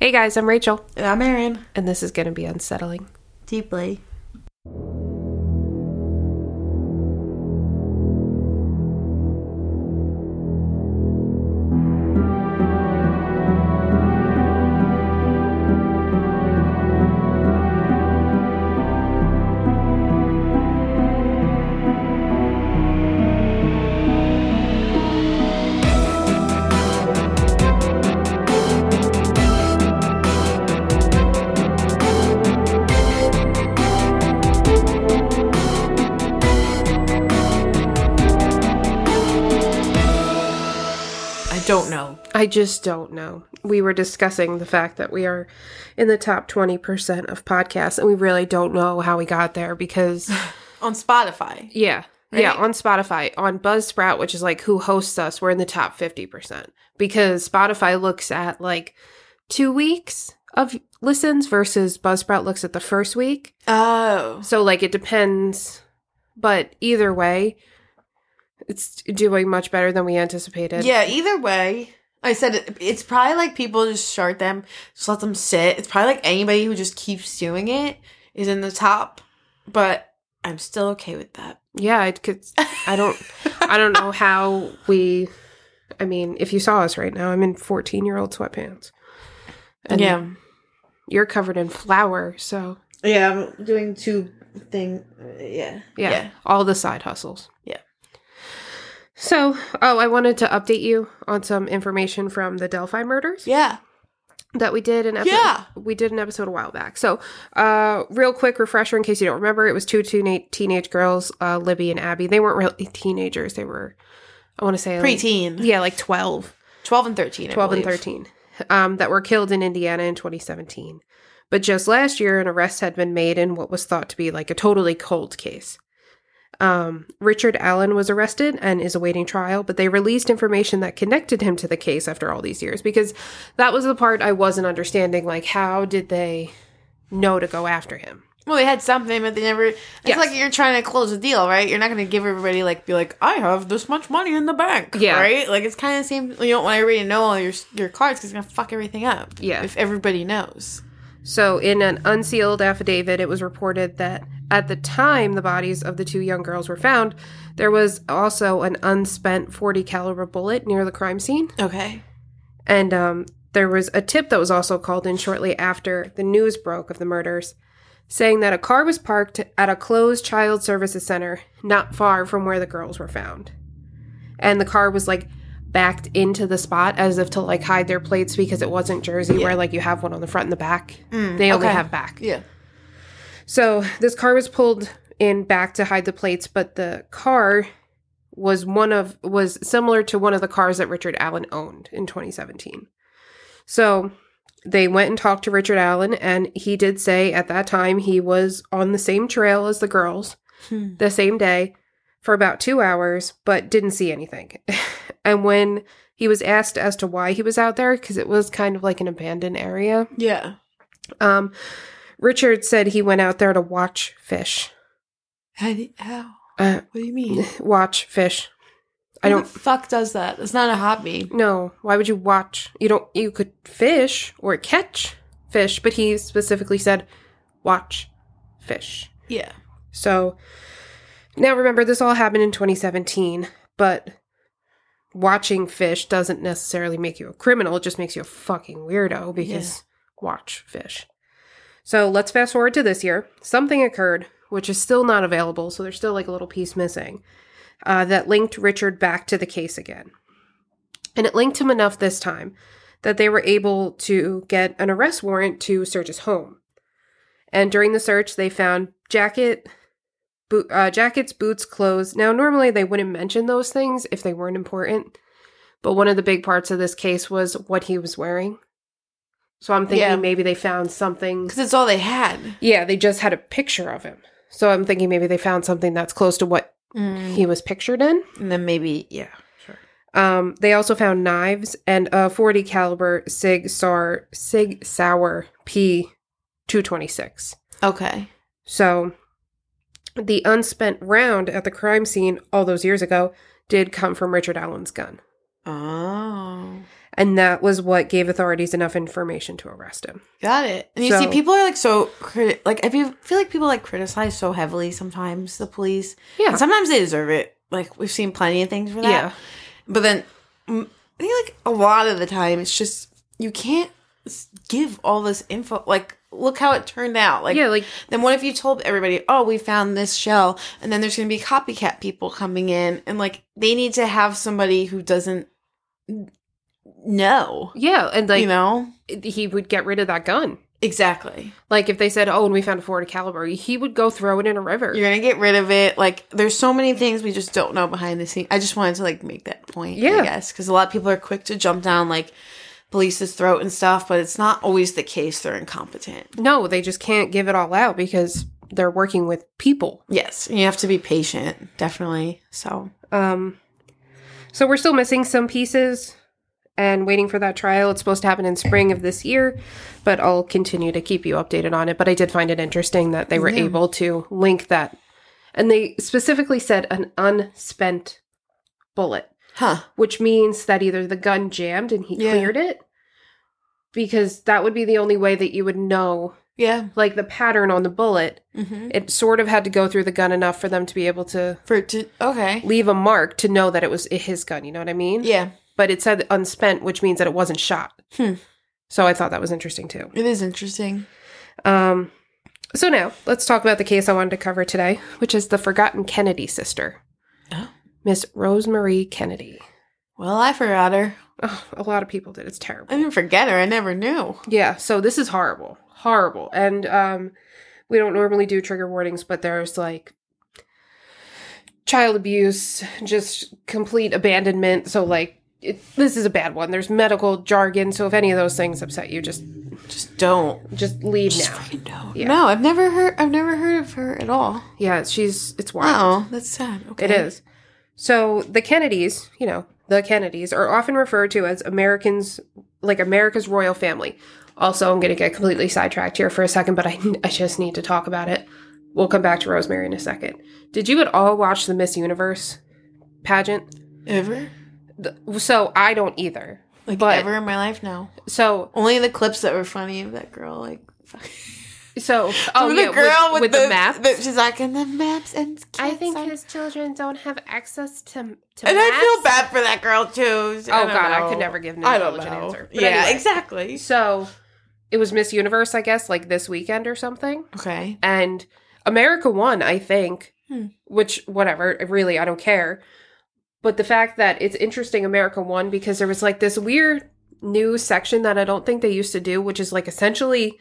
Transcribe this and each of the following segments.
Hey guys, I'm Rachel, And I'm Erin. and this is going to be unsettling. Deeply. I just don't know. We were discussing the fact that we are in the top 20% of podcasts, and we really don't know how we got there because, On Spotify. yeah. Yeah, on Spotify, on Buzzsprout, which is like who hosts us, we're in the top 50% because Spotify looks at like two weeks of listens versus Buzzsprout looks at the first week. Oh. So, like, it depends. But either way, it's doing much better than we anticipated. Yeah, either way. I said it, it's probably like people just start them, just let them sit. It's probably like anybody who just keeps doing it is in the top. But I'm still okay with that. Yeah, I could. I don't. I don't know how we. I mean, if you saw us right now, I'm in 14 year old sweatpants. And yeah. you're covered in flour, so Yeah, I'm doing two thing. yeah. yeah, all the side hustles. Yeah. So, oh, I wanted to update you on some information from the Delphi murders Yeah. that we did an episode. Yeah. we did an episode a while back. So, uh, real quick refresher in case you don't remember, it was two teenage teenage girls, uh, Libby and Abby. They weren't really teenagers; they were, I want to say, like- Preteen. yeah, like 12. 12 and 13. I 12 and 13 um, that were killed in Indiana in 2017. But just last year, an arrest had been made in what was thought to be like a totally cold case. Um, Richard Allen was arrested and is awaiting trial, but they released information that connected him to the case after all these years because that was the part I wasn't understanding. Like, how did they know to go after him? Well, they had something, but they never. It's Yes. like you're trying to close a deal, right? You're not going to give everybody like be like, I have this much money in the bank, Yeah. right? Like it's kind of the same. You don't want everybody to know all your your cards because it's gonna fuck everything up. Yeah. if everybody knows. So, in an unsealed affidavit, it was reported that at the time the bodies of the two young girls were found, there was also an unspent 40 caliber bullet near the crime scene, Okay. and um, there was a tip that was also called in shortly after the news broke of the murders, saying that a car was parked at a closed child services center not far from where the girls were found, and the car was like backed into the spot as if to like hide their plates because it wasn't Jersey where like you have one on the front and the back. they only okay. have back. Yeah. So this car was pulled in back to hide the plates, but the car was one of was similar to one of the cars that Richard Allen owned in 2017. So they went and talked to Richard Allen, and he did say at that time he was on the same trail as the girls Hmm. the same day for about two hours, but didn't see anything. and when he was asked as to why he was out there, because it was kind of like an abandoned area, Yeah. um, Richard said he went out there to watch fish. How? do- how? Uh, What do you mean? watch fish. I don't the fuck does that? It's not a hobby. No. Why would you watch? You don't. You could fish or catch fish, but he specifically said watch fish. Yeah. So now remember, this all happened in 2017, but watching fish doesn't necessarily make you a criminal. It just makes you a fucking weirdo because watch fish. So let's fast forward to this year. Something occurred, which is still not available. So there's still like a little piece missing uh, that linked Richard back to the case again. And it linked him enough this time that they were able to get an arrest warrant to search his home. And during the search, they found jacket, boot, uh, jackets, boots, clothes. Now, normally they wouldn't mention those things if they weren't important, but one of the big parts of this case was what he was wearing. So I'm thinking Yeah. maybe they found something. Because it's all they had. Yeah, they just had a picture of him. So I'm thinking maybe they found something that's close to what he was pictured in. And then maybe, yeah. Sure. Um, they also found knives and a 40 caliber Sig Sauer Sig Sauer P 226. Okay. So the unspent round at the crime scene all those years ago did come from Richard Allen's gun. Oh. And that was what gave authorities enough information to arrest him. Got it. And you So- see, people are like so criti- like I feel feel like people like criticize so heavily sometimes the police. Yeah. And sometimes they deserve it. Like we've seen plenty of things for that. Yeah. But then I think like a lot of the time it's just you can't give all this info. Like look how it turned out. Like yeah, like then what if you told everybody, "Oh, we found this shell," and then there's going to be copycat people coming in, and like they need to have somebody who doesn't know, yeah, and like you know, he would get rid of that gun. exactly. Like if they said, "Oh, and we found a 40 caliber," he would go throw it in a river. You're gonna get rid of it. Like, there's so many things we just don't know behind the scenes. I just wanted to like make that point. Yeah. I guess because a lot of people are quick to jump down like police's throat and stuff, but it's not always the case. They're incompetent. no, they just can't give it all out because they're working with people. Yes, you have to be patient, definitely. So Um, so we're still missing some pieces and waiting for that trial. It's supposed to happen in spring of this year, but I'll continue to keep you updated on it. But I did find it interesting that they were Yeah. able to link that. And they specifically said an unspent bullet, huh? which means that either the gun jammed and he Yeah. cleared it, because that would be the only way that you would know, Yeah. like the pattern on the bullet. Mm-hmm. It sort of had to go through the gun enough for them to be able to For to okay. leave a mark to know that it was his gun. You know what I mean? Yeah, But it said unspent, which means that it wasn't shot. Hmm. So I thought that was interesting too. it is interesting. Um, so now let's talk about the case I wanted to cover today, which is the forgotten Kennedy sister, Oh. Miss Rosemary Kennedy. Well, I forgot her. Oh, a lot of people did. It's terrible. I didn't forget her. I never knew. Yeah. So this is horrible, horrible, and um, we don't normally do trigger warnings, but there's like child abuse, just complete abandonment. So like. It, this is a bad one. There's medical jargon, so if any of those things upset you, just Just don't. just leave Just now. don't. Yeah. No, I've never heard. I've never heard of her at all. Yeah, she's it's wild. Wow, that's sad. Okay. It is. So the Kennedys, you know, the Kennedys are often referred to as Americans, like America's royal family. Also, I'm going to get completely sidetracked here for a second, but I, I just need to talk about it. We'll come back to Rosemary in a second. Did you at all watch the Miss Universe pageant? Ever? So I don't either. Like But- ever in my life? No. So Only the clips that were funny of that girl. Like. Fuck. so oh Remember yeah, the girl with, the, the, maps. the- she's like, and the maps and. I think cats on-" his children don't have access to to And I feel bad for that girl too. Oh God, I could never give an I don't intelligent know. answer. But yeah, anyway. exactly. So it was Miss Universe, I guess, like this weekend or something. Okay. And America won, I think, Hmm. which, whatever, really, I don't care. But the fact that it's interesting America won because there was like this weird new section that I don't think they used to do, which is like essentially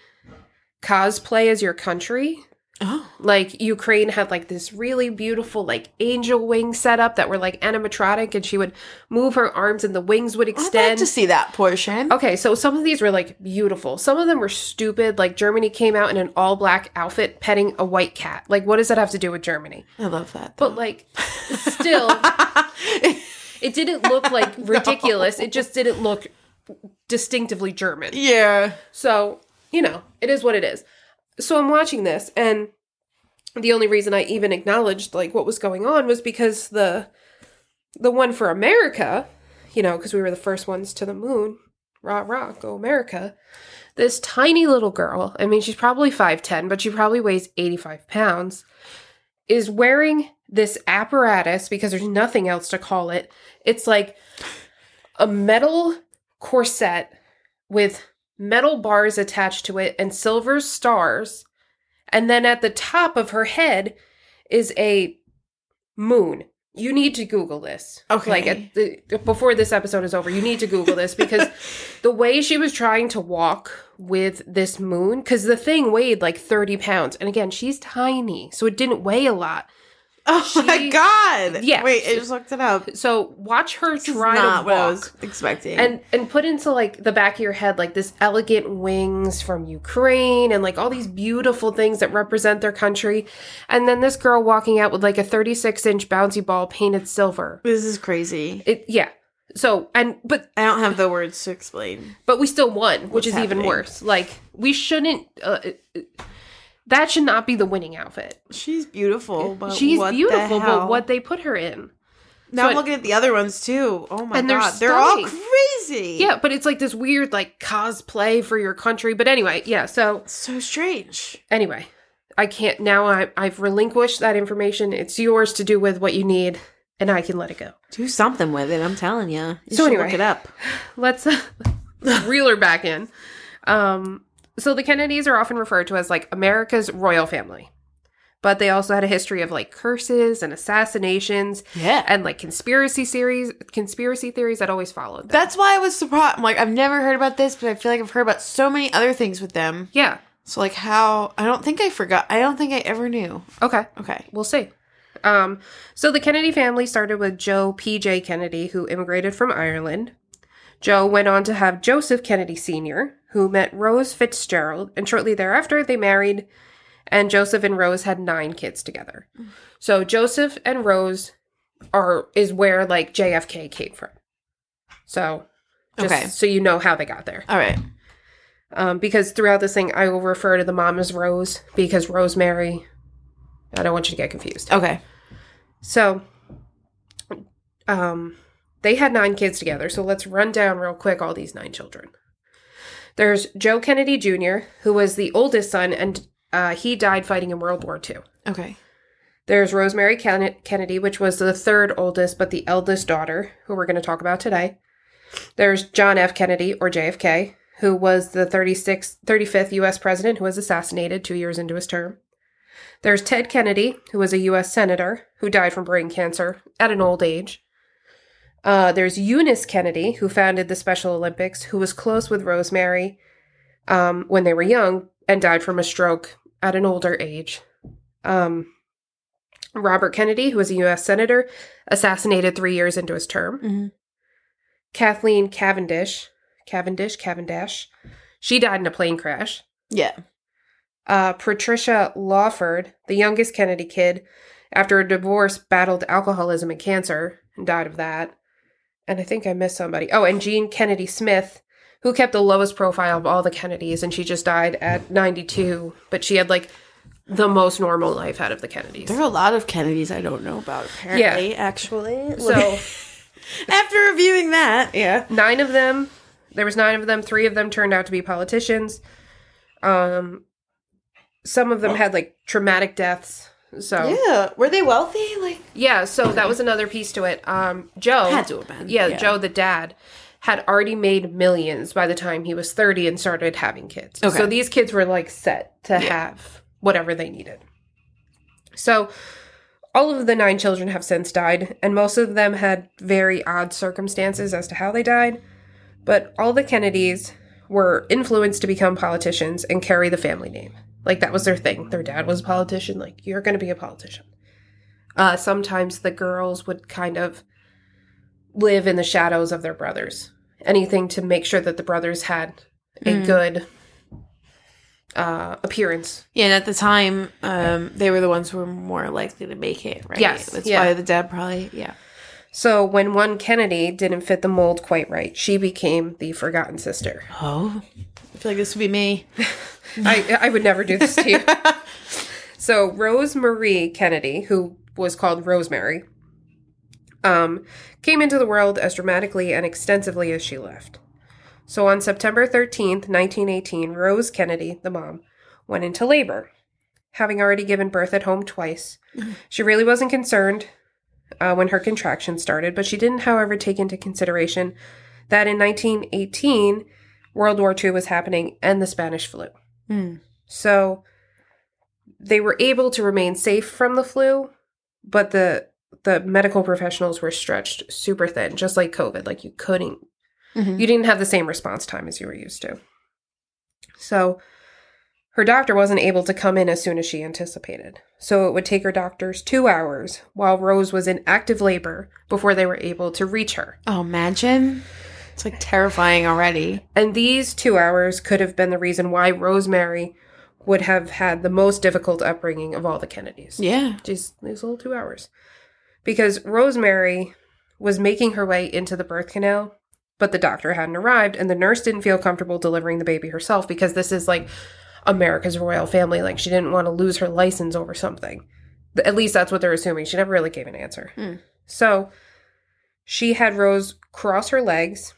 cosplay as your country. Oh. Like Ukraine had like this really beautiful like angel wing setup that were like animatronic and she would move her arms and the wings would I'd like extend. to see that portion. Okay, so some of these were like beautiful. Some of them were stupid. Like Germany came out in an all black outfit petting a white cat. Like, what does that have to do with Germany? I love that. But like, still, it didn't look like ridiculous. It just didn't look distinctively German. yeah. So, you know, it is what it is. So I'm watching this and the only reason I even acknowledged like what was going on was because the the one for America, you know, because we were the first ones to the moon. Rah rah, go America. This tiny little girl, I mean, she's probably 5'10, but she probably weighs 85 pounds, is wearing this apparatus because there's nothing else to call it. It's like a metal corset with metal bars attached to it and silver stars. And then at the top of her head is a moon. You need to Google this. Okay. Like at the, before this episode is over, you need to Google this because the way she was trying to walk with this moon, because the thing weighed like 30 pounds. And again, she's tiny, so it didn't weigh a lot. Oh my god. Yeah. Wait, I just looked it up. So watch her This is try not to what I was expecting. and and put into like the back of your head like this elegant wings from Ukraine and like all these beautiful things that represent their country and then this girl walking out with like a 36 inch bouncy ball painted silver this is crazy. it yeah so and but I don't have the words to explain. but we still won which is even worse like we shouldn't uh, uh, that should not be the winning outfit She's beautiful, but she's beautiful but what they put her in Now So I'm looking at the other ones too. Oh my And they're god, they're all crazy. Yeah, but it's like this weird like cosplay for your country. But anyway, yeah. So so strange. anyway, I can't now. I I've relinquished that information. It's yours to do with what you need, and I can let it go. Do something with it. I'm telling you. You So anyway. look it up. Let's uh, reel her back in. Um, so the Kennedys are often referred to as like America's royal family, but they also had a history of like curses and assassinations Yeah. and like conspiracy series, conspiracy theories that always followed them. That's why I was surprised. I'm like, I've never heard about this, but I feel like I've heard about so many other things with them. yeah. So like how I don't think I forgot. I don't think I ever knew. Okay. Okay. We'll see. Um, so the Kennedy family started with Joe P.J. Kennedy, who immigrated from Ireland. Joe went on to have Joseph Kennedy Sr., who met Rose Fitzgerald, and shortly thereafter they married, and Joseph and Rose had nine kids together. So Joseph and Rose are is where like JFK came from. So just Okay. so you know how they got there. All right. Um, because throughout this thing I will refer to the mom as Rose because Rosemary I don't want you to get confused. Okay. So, um, they had nine kids together. So let's run down real quick all these nine children. There's Joe Kennedy Jr., who was the oldest son, and uh, he died fighting in World War II. Okay. There's Rosemary Ken- Kennedy, which was the third oldest but the eldest daughter, who we're going to talk about today. There's John F. Kennedy, or JFK, who was the 36th, 35th U.S. president who was assassinated two years into his term. There's Ted Kennedy, who was a U.S. senator who died from brain cancer at an old age. Uh, there's Eunice Kennedy, who founded the Special Olympics, who was close with Rosemary um, when they were young and died from a stroke at an older age. Um, Robert Kennedy, who was a U.S. Senator, assassinated three years into his term. Mhm. Kathleen Cavendish, Cavendish, Cavendish, she died in a plane crash. Yeah. Uh, Patricia Lawford, the youngest Kennedy kid, after a divorce, battled alcoholism and cancer and died of that. And I think I missed somebody. Oh, and Jean Kennedy Smith, who kept the lowest profile of all the Kennedys, and she just died at 92, but she had like the most normal life out of the Kennedys. There are a lot of Kennedys I don't know about. Apparently, actually. So after reviewing that, yeah. nine of them, there was nine of them. Three of them turned out to be politicians. Um, some of them had like traumatic deaths. So Yeah. Were they wealthy? Like Yeah, so that was another piece to it. Um, Joe, Had to have been, yeah, yeah. Joe, the dad, had already made millions by the time he was thirty and started having kids. Okay. So these kids were like set to have whatever they needed. So all of the nine children have since died, and most of them had very odd circumstances as to how they died. But all the Kennedys were influenced to become politicians and carry the family name. Like that was their thing. Their dad was a politician. Like you're going to be a politician. Uh, sometimes the girls would kind of live in the shadows of their brothers. Anything to make sure that the brothers had a Mm. good uh, appearance. Yeah, and at the time, um, they were the ones who were more likely to make it, right? Yes, That's yeah. why the dad probably yeah. So when one Kennedy didn't fit the mold quite right, she became the forgotten sister. Oh. I feel like this would be me. I I would never do this to you. so Rose Marie Kennedy, who was called Rosemary, um, came into the world as dramatically and extensively as she left. So on September 13th, 1918, Rose Kennedy, the mom, went into labor. Having already given birth at home twice, she really wasn't concerned uh, when her contractions started, but she didn't, however, take into consideration that in 1918, World War II was happening and the Spanish flu. Hmm. So they were able to remain safe from the flu, but the the medical professionals were stretched super thin, just like COVID. Like you couldn't Mhm. you didn't have the same response time as you were used to. So her doctor wasn't able to come in as soon as she anticipated. So it would take her doctors two hours while Rose was in active labor before they were able to reach her. Oh, imagine. It's like terrifying already. And these two hours could have been the reason why Rosemary would have had the most difficult upbringing of all the Kennedys. Yeah. Just these little two hours. Because Rosemary was making her way into the birth canal, but the doctor hadn't arrived, and the nurse didn't feel comfortable delivering the baby herself because this is like America's royal family. Like she didn't want to lose her license over something. At least that's what they're assuming. She never really gave an answer. Hmm. So She had Rose cross her legs,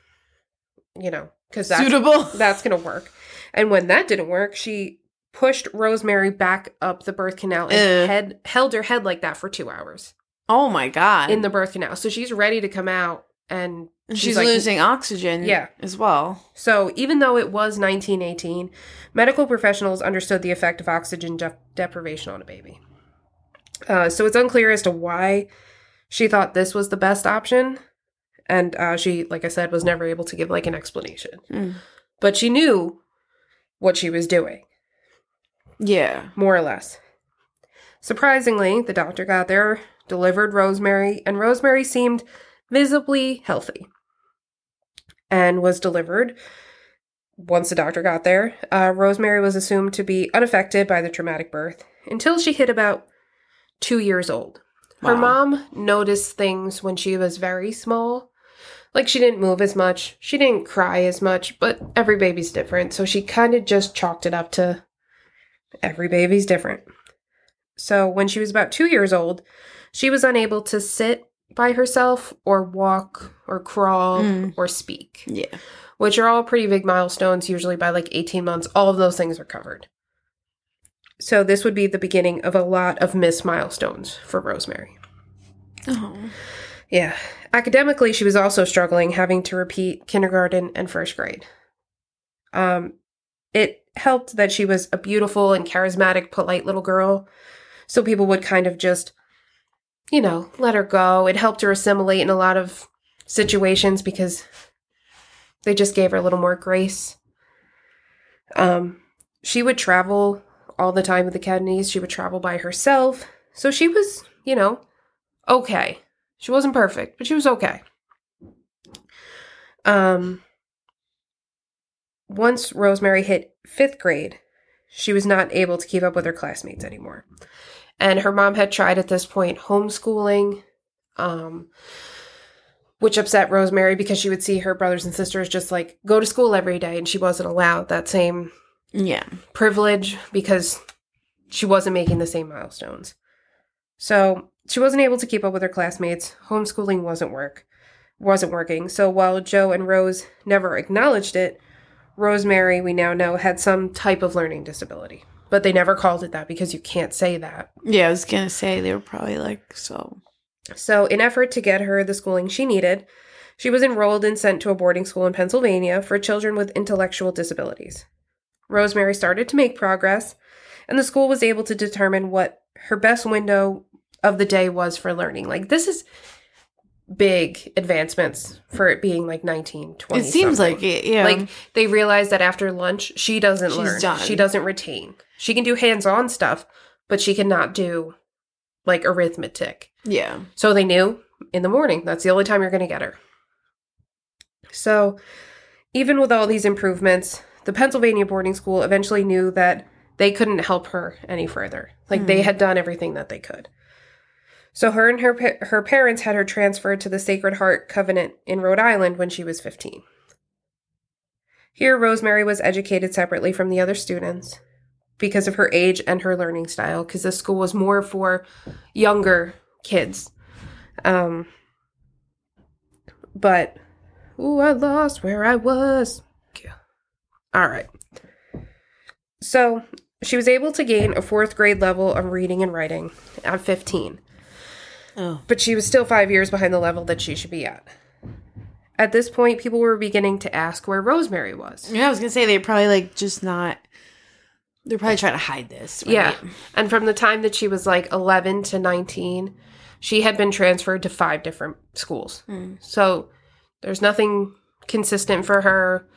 you know, because that's Suitable. that's gonna work. And when that didn't work, she pushed Rosemary back up the birth canal and Ugh. head, held her head like that for two hours Oh my god. in the birth canal. So she's ready to come out, and she's she's, like- losing oxygen Yeah. as well. So, even though it was 1918, medical professionals understood the effect of oxygen dep- deprivation on a baby. Uh, so, it's unclear as to why she thought this was the best option. And uh, she, like I said, was never able to give like an explanation. Mm. But she knew what she was doing, Yeah. more or less. Surprisingly, the doctor got there, delivered Rosemary, and Rosemary seemed visibly healthy and was delivered. Once the doctor got there, uh, Rosemary was assumed to be unaffected by the traumatic birth until she hit about two years old. Her Wow. mom noticed things when she was very small. Like she didn't move as much, she didn't cry as much, but every baby's different. So she kind of just chalked it up to every baby's different. So when she was about two years old, she was unable to sit by herself or walk or crawl Mm. or speak Yeah. which are all pretty big milestones. Usually by like 18 months, all of those things are covered. So this would be the beginning of a lot of missed milestones for Rosemary. Oh. Yeah. Academically, she was also struggling, having to repeat kindergarten and first grade. Um, it helped that she was a beautiful and charismatic, polite little girl. So people would kind of just, you know, let her go. It helped her assimilate in a lot of situations because they just gave her a little more grace. Um, she would travel all the time with the Kennedys. She would travel by herself. So she was, you know, okay. She wasn't perfect, but she was okay. Um, once Rosemary hit fifth grade, she was not able to keep up with her classmates anymore. And her mom had tried at this point homeschooling, um, which upset Rosemary because she would see her brothers and sisters just like go to school every day and she wasn't allowed that same Yeah. privilege because she wasn't making the same milestones. So she wasn't able to keep up with her classmates. Homeschooling wasn't work wasn't working. So while Joe and Rose never acknowledged it, Rosemary, we now know, had some type of learning disability. But they never called it that because you can't say that. Yeah, I was gonna say they were probably like so. So, in effort to get her the schooling she needed, she was enrolled and sent to a boarding school in Pennsylvania for children with intellectual disabilities. Rosemary started to make progress, and the school was able to determine what her best window of the day was for learning. Like, this is big advancements for it being like 19, 20. It seems something. like it. Yeah. Like they realized that after lunch, she doesn't She's learn. done. She doesn't retain. She can do hands-on stuff, but she cannot do like arithmetic. yeah. So they knew in the morning, that's the only time you're going to get her. So, even with all these improvements, the Pennsylvania boarding school eventually knew that they couldn't help her any further. Like they Hmm. had done everything that they could. So her and her her parents had her transferred to the Sacred Heart Convent in Rhode Island when she was 15. Here Rosemary was educated separately from the other students because of her age and her learning style because the school was more for younger kids. Um but ooh, I lost where I was. All right. So, she was able to gain a 4th grade level of reading and writing at 15 Oh. but she was still five years behind the level that she should be at. At this point, people were beginning to ask where Rosemary was. Yeah, I was gonna say they're probably like just not. They're probably trying to hide this. right? Yeah. And from the time that she was like 11 to 19, she had been transferred to five different schools. Hmm. So there's nothing consistent for her.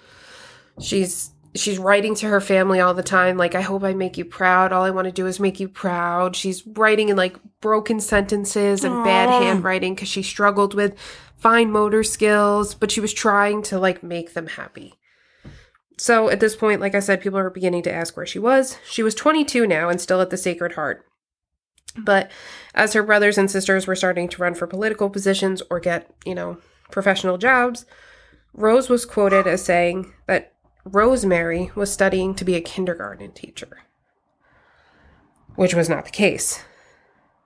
She's she's writing to her family all the time like I hope I make you proud. All I want to do is make you proud. She's writing in like broken sentences and bad handwriting cuz she struggled with fine motor skills, but she was trying to like make them happy. So at this point, like I said, people are beginning to ask where she was. She was 22 now and still at the Sacred Heart. But as her brothers and sisters were starting to run for political positions or get, you know, professional jobs, Rose was quoted as saying that Rosemary was studying to be a kindergarten teacher, which was not the case.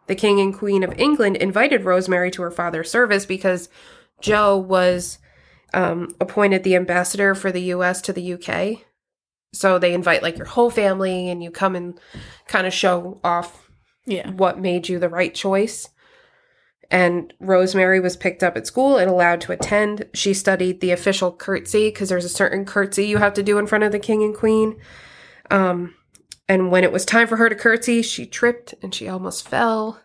The King and Queen of England invited Rosemary to her father's service because Joe was um, appointed the ambassador for the US to the UK. So they invite like your whole family and you come and kind of show off Yeah. what made you the right choice. And Rosemary was picked up at school and allowed to attend. She studied the official curtsy because there's a certain curtsy you have to do in front of the king and queen. Um, and when it was time for her to curtsy, she tripped and she almost fell.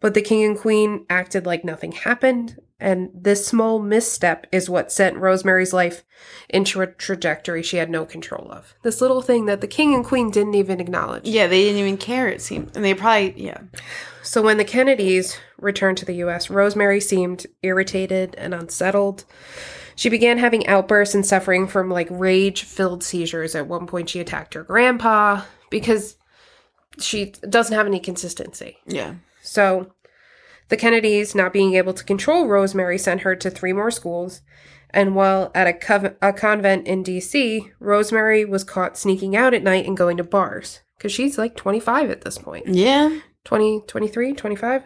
But the king and queen acted like nothing happened. And this small misstep is what sent Rosemary's life into a trajectory she had no control of. This little thing that the king and queen didn't even acknowledge. Yeah, they didn't even care, it seemed. And they probably, yeah. So when the Kennedys returned to the US, Rosemary seemed irritated and unsettled. She began having outbursts and suffering from like rage filled seizures. At one point, she attacked her grandpa because she doesn't have any consistency. Yeah. So the Kennedys, not being able to control Rosemary, sent her to three more schools. And while at a, cov- a convent in DC, Rosemary was caught sneaking out at night and going to bars because she's like 25 at this point. Yeah. 20, 23, 25.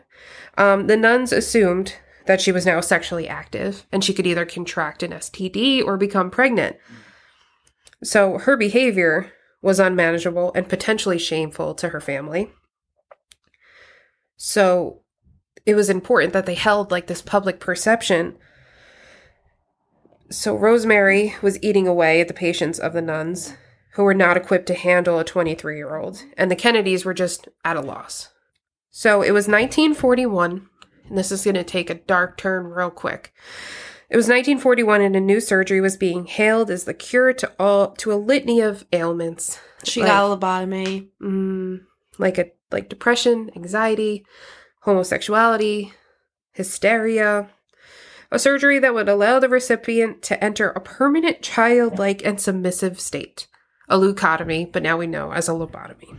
Um, the nuns assumed that she was now sexually active and she could either contract an STD or become pregnant. So her behavior was unmanageable and potentially shameful to her family. So it was important that they held like this public perception. So Rosemary was eating away at the patience of the nuns who were not equipped to handle a 23 year old, and the Kennedys were just at a loss. So it was 1941, and this is going to take a dark turn real quick. It was 1941, and a new surgery was being hailed as the cure to all to a litany of ailments. She Like- got a lobotomy. mm, like a like depression, anxiety, homosexuality, hysteria. A surgery that would allow the recipient to enter a permanent childlike and submissive state. A leucotomy, but now we know as a lobotomy.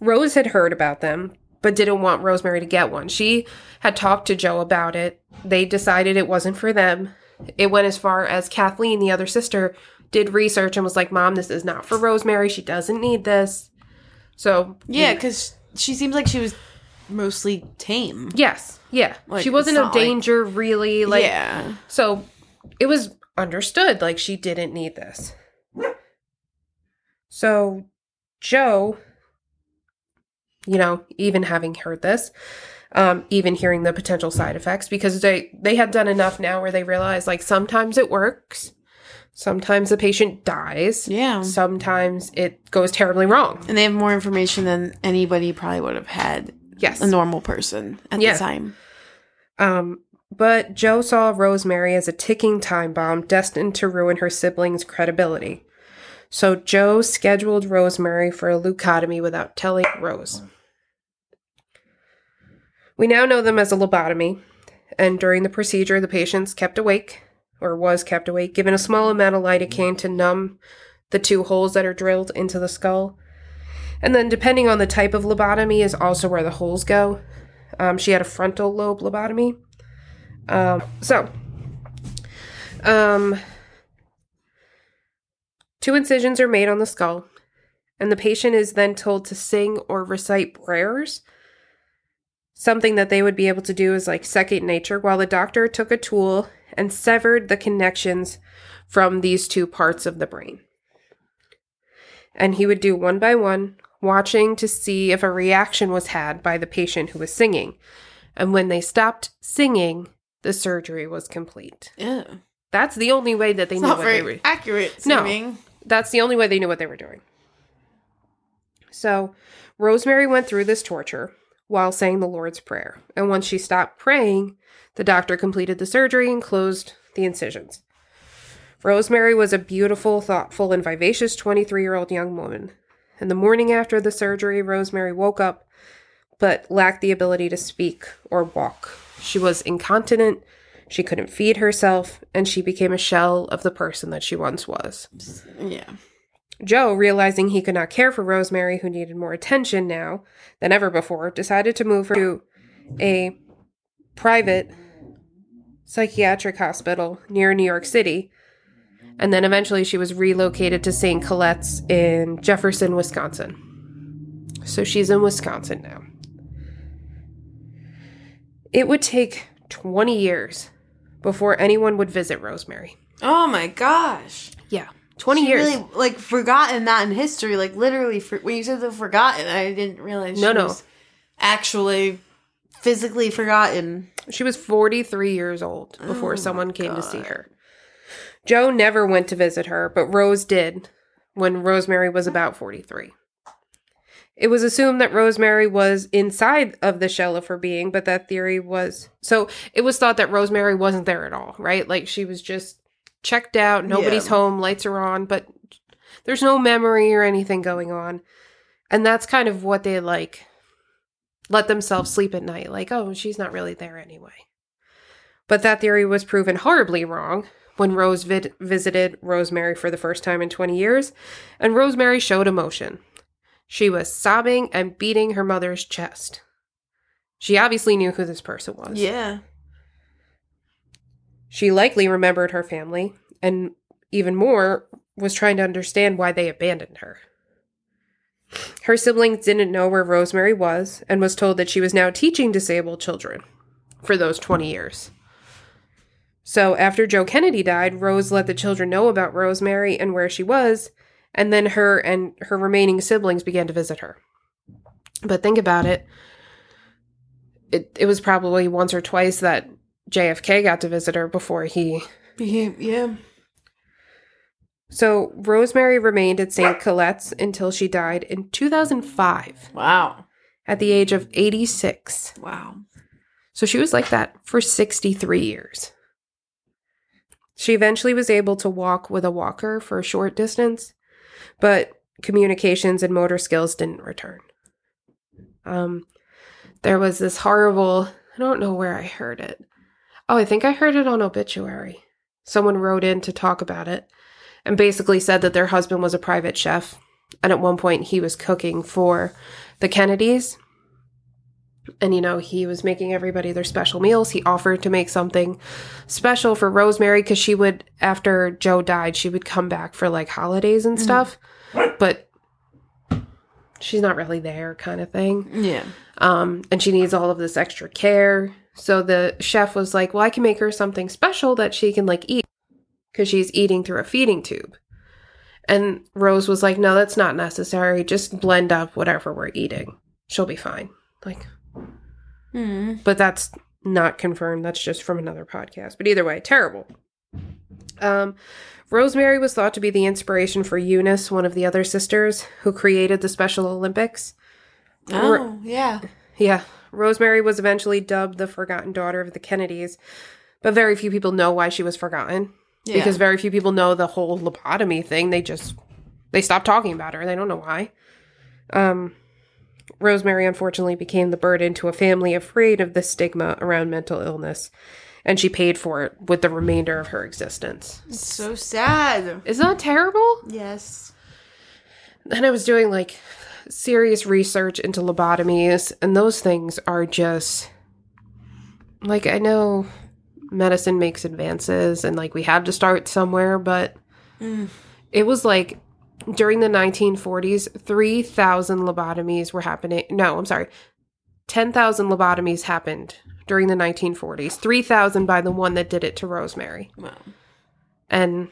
Rose had heard about them, but didn't want Rosemary to get one. She had talked to Joe about it. They decided it wasn't for them. It went as far as Kathleen, the other sister, did research and was like, Mom, this is not for Rosemary. She doesn't need this. So, Yeah, because she seems like she was mostly tame. yes, yeah. Like, she wasn't a not like- danger, really. Like, yeah. So it was understood like she didn't need this. So Joe, you know, even having heard this, um, even hearing the potential side effects, because they they had done enough now where they realized like sometimes it works, sometimes the patient dies, Yeah. sometimes it goes terribly wrong. And they have more information than anybody probably would have had Yes. a normal person at Yeah. the time. Um, but Joe saw Rosemary as a ticking time bomb destined to ruin her siblings' credibility. So Joe scheduled Rosemary for a leucotomy without telling Rose. We now know them as a lobotomy, and during the procedure, the patients kept awake, or was kept awake, given a small amount of lidocaine to numb the two holes that are drilled into the skull. And then, depending on the type of lobotomy, is also where the holes go. Um, she had a frontal lobe lobotomy. Um, so, um, two incisions are made on the skull, and the patient is then told to sing or recite prayers. Something that they would be able to do is like second nature, while the doctor took a tool and severed the connections from these two parts of the brain. And he would do one by one, watching to see if a reaction was had by the patient who was singing. And when they stopped singing, the surgery was complete. Yeah. That's the only way that they It's knew what they very were. accurate No. That's the only way they knew what they were doing. So, Rosemary went through this torture while saying the Lord's Prayer. And once she stopped praying, the doctor completed the surgery and closed the incisions. Rosemary was a beautiful, thoughtful, and vivacious 23 year old young woman. In the morning after the surgery, Rosemary woke up but lacked the ability to speak or walk. She was incontinent, she couldn't feed herself, and she became a shell of the person that she once was. Yeah. Joe, realizing he could not care for Rosemary, who needed more attention now than ever before, decided to move her to a private psychiatric hospital near New York City. And then eventually she was relocated to St. Coletta's in Jefferson, Wisconsin. So she's in Wisconsin now. It would take 20 years before anyone would visit Rosemary. Oh my gosh. Yeah. 20 She years. Really, like forgotten that in history. Like literally, for, when you said the forgotten, I didn't realize. No, she no. was actually physically forgotten. She was 43 years old before Oh someone came to see her. Joe never went to visit her, but Rose did when Rosemary was about 43. It was assumed that Rosemary was inside of the shell of her being, but that theory was so it was thought that Rosemary wasn't there at all, right? Like she was just checked out, nobody's Yeah. home, lights are on, but there's no memory or anything going on. And that's kind of what they like let themselves sleep at night, like, oh, she's not really there anyway. But that theory was proven horribly wrong when Rose vid- visited Rosemary for the first time in 20 years, and Rosemary showed emotion. She was sobbing and beating her mother's chest. She obviously knew who this person was. Yeah. She likely remembered her family, and even more, was trying to understand why they abandoned her. Her siblings didn't know where Rosemary was and was told that she was now teaching disabled children for those 20 years. So after Joe Kennedy died, Rose let the children know about Rosemary and where she was, and then her and her remaining siblings began to visit her. But think about it. It it was probably once or twice that JFK got to visit her before he Became, yeah. so Rosemary remained at St. Coletta's until she died in 2005 Wow. at the age of 86. Wow. So she was like that for 63 years. She eventually was able to walk with a walker for a short distance, but communications and motor skills didn't return. Um, there was this horrible, I don't know where I heard it. Oh, I think I heard it on Obituary. Someone wrote in to talk about it and basically said that their husband was a private chef. And at one point, he was cooking for the Kennedys and you know he was making everybody their special meals. He offered to make something special for rosemary because she would after joe died she would come back for like holidays and stuff. But she's not really there kind of thing. Yeah. um, and she needs all of this extra care. So the chef was like well i can make her something special that she can like eat because she's eating through a feeding tube. And rose was like no that's not necessary. Just blend up whatever we're eating. She'll be fine. Like Hmm. but that's not confirmed. That's just from another podcast. But either way, terrible. Um, Rosemary was thought to be the inspiration for Eunice, one of the other sisters who created the Special Olympics. Oh, yeah. Yeah, Rosemary was eventually dubbed the forgotten daughter of the Kennedys, but very few people know why she was forgotten Yeah. because very few people know the whole lobotomy thing. They just they stopped talking about her. They don't know why. Um, Rosemary unfortunately became the burden to a family afraid of the stigma around mental illness, and she paid for it with the remainder of her existence. It's so sad. Isn't that terrible? Yes. And I was doing like serious research into lobotomies, and those things are just like I know medicine makes advances, and like we had to start somewhere, but Mm. it was like during the 1940s, 3,000 lobotomies were happening. No, I'm sorry. 10,000 lobotomies happened during the 1940s, 3,000 by the one that did it to Rosemary. Wow. And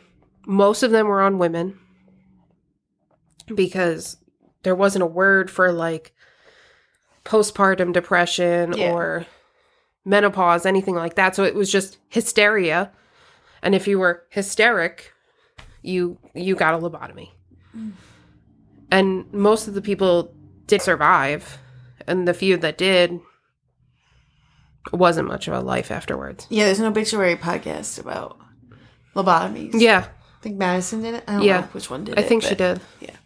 most of them were on women because there wasn't a word for like postpartum depression Yeah. or menopause, anything like that. So it was just hysteria. And if you were hysteric, you you got a lobotomy. And most of the people did survive, and the few that did wasn't much of a life afterwards. Yeah, there's an obituary podcast about lobotomies. Yeah, I think Madison did it. I don't Yeah. know which one did I it. think she but Yeah.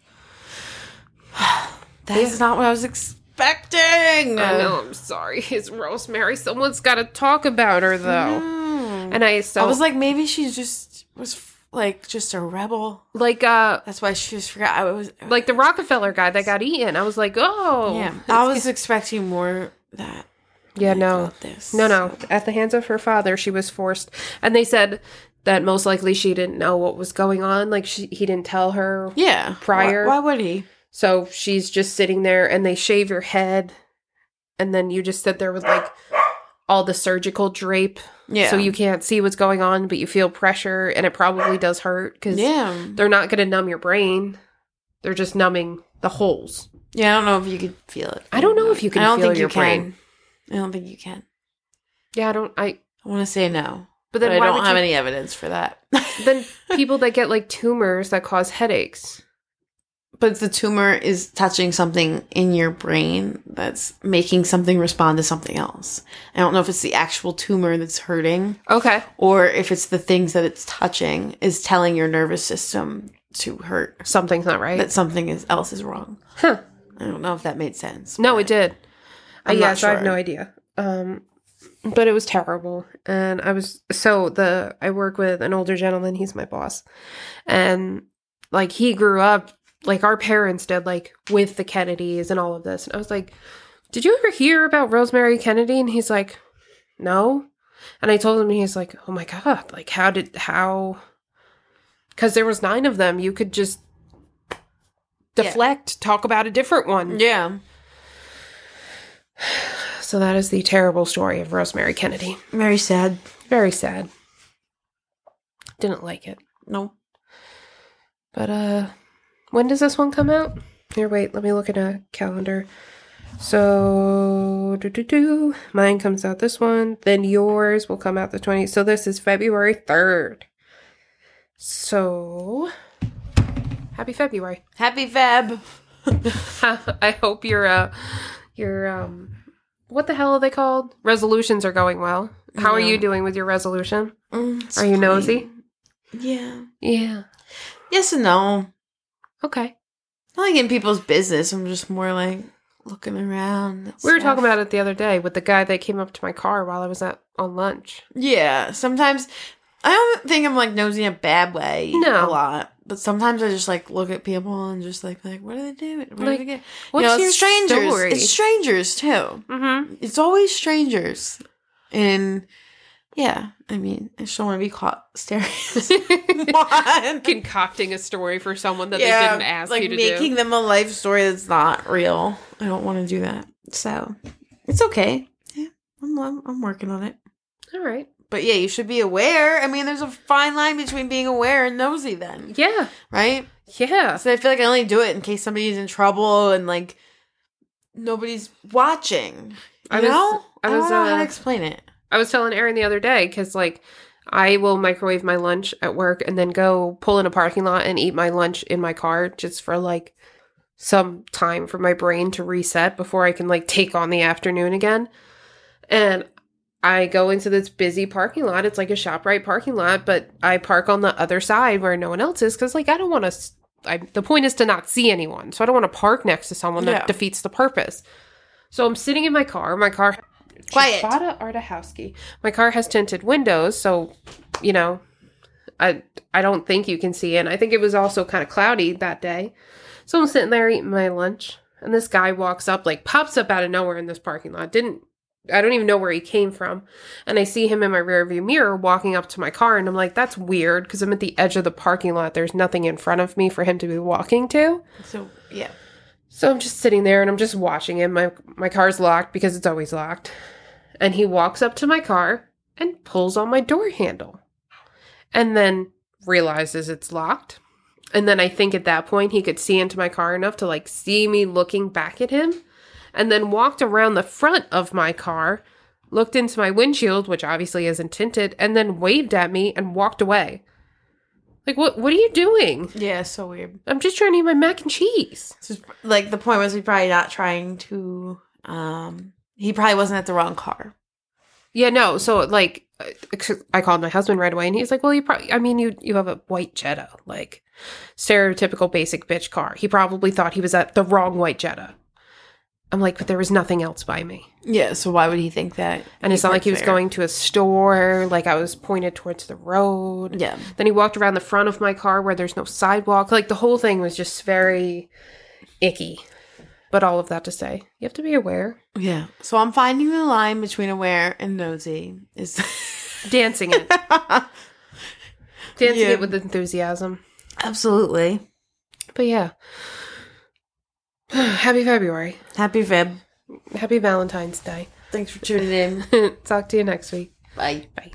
That's not what I was expecting. I know. I'm sorry. It's Rosemary. Someone's got to talk about her though. Mm. And I so I was like, maybe she just was like just a rebel. like uh That's why she just forgot. I was like the Rockefeller guy that got eaten. I was like, oh yeah. I was expecting more that. yeah no this. no no. At the hands of her father, she was forced, and they said that most likely she didn't know what was going on. Like she he didn't tell her. Yeah. Prior- Why, why would he? So she's just sitting there, and they shave your head, and then you just sit there with like all the surgical drape Yeah. So you can't see what's going on, but you feel pressure and it probably does hurt because Yeah. they're not going to numb your brain. They're just numbing the holes. Yeah, I don't know if you could feel it. I don't know if you can I don't feel think your you brain. can. I don't think you can. Yeah, I don't. I. I want to say no, But but, then I don't have you, any evidence for that. Then people that get like tumors that cause headaches. But the tumor is touching something in your brain that's making something respond to something else. I don't know if it's the actual tumor that's hurting Okay. or if it's the things that it's touching is telling your nervous system to hurt Something's not right. that something is, else is wrong. huh. I don't know if that made sense. No, it did. I'm not yes, I have no idea. Um, but it was terrible, and I was so the I work with an older gentleman. He's my boss, and like he grew up like our parents did, like with the Kennedys and all of this. And I was like, "Did you ever hear about Rosemary Kennedy?" And he's like, "No." And I told him, and he's like, "Oh my god! Like, how did how?" Because there was nine of them. You could just deflect, talk about a different one. Yeah. So that is the terrible story of Rosemary Kennedy. Very sad. Very sad. Didn't like it. Nope. But uh when does this one come out? Here, wait, let me look at a calendar. So do do do. Mine comes out this one. Then yours will come out the 20th. So this is February 3rd. So happy February. Happy Feb. I hope your uh your um what the hell are they called? Resolutions are going well. How are you doing with your resolution? Mm, Are you nosy? Yeah. Yeah. Yes and no. Okay. Not like in people's business. I'm just more like looking around. We were stuff. talking about it the other day with the guy that came up to my car while I was at on lunch. Yeah. Sometimes I don't think I'm like nosy in a bad way. No. A lot. But sometimes I just like look at people and just like like what are they doing? What Like, are they doing? What's you know, your strangers. story? It's strangers too. mm-hmm. It's always strangers. And yeah, I mean, I just don't want to be caught staring. Concocting a story for someone that they didn't ask like you to do. making do. them a life story that's not real. I don't want to do that. So it's okay. Yeah, I'm, I'm I'm working on it. All right. But yeah, you should be aware. I mean, there's a fine line between being aware and nosy, then, Yeah. right? Yeah. So I feel like I only do it in case somebody's in trouble and like nobody's watching. You I was- know? I I, don't was, know how uh, to explain it. I was telling Aaron the other day because, like, I will microwave my lunch at work and then go pull in a parking lot and eat my lunch in my car just for like some time for my brain to reset before I can like take on the afternoon again. And I go into this busy parking lot. It's like a ShopRite parking lot, but I park on the other side where no one else is because, like, I don't want to. I, the point is to not see anyone. So I don't want to park next to someone that Yeah. defeats the purpose. So I'm sitting in my car. My car. Quiet. Chibata Artahowski. My car has tinted windows, so you know, I I don't think you can see it. I think it was also kind of cloudy that day. So I'm sitting there eating my lunch, and this guy walks up, like pops up out of nowhere in this parking lot. Didn't I don't even know where he came from. And I see him in my rearview mirror walking up to my car, and I'm like, that's weird because I'm at the edge of the parking lot. There's nothing in front of me for him to be walking to. So yeah. So I'm just sitting there and I'm just watching him. My my car's locked because it's always locked. And he walks up to my car and pulls on my door handle. And then realizes it's locked. And then I think at that point he could see into my car enough to like see me looking back at him and then walked around the front of my car, looked into my windshield, which obviously isn't tinted, and then waved at me and walked away. Like what what are you doing? Yeah, so weird. I'm just trying to eat my mac and cheese. Like the point was he probably not trying to um he probably wasn't at the wrong car. Yeah, no. So like, I called my husband right away, and he's like, "Well, you probably, I mean, you you have a white Jetta, like stereotypical basic bitch car. He probably thought he was at the wrong white Jetta." I'm like, but there was nothing else by me, Yeah, so why would he think that? and it's not like he was fair? going to a store. Like I was pointed towards the road. Yeah. Then he walked around the front of my car where there's no sidewalk. Like the whole thing was just very icky. But all of that to say, you have to be aware, Yeah. So I'm finding the line between aware and nosy is dancing it, dancing Yeah. it with enthusiasm. Absolutely. But yeah. Happy February. Happy Feb. Happy Valentine's Day. Thanks for tuning in. Talk to you next week. Bye. Bye.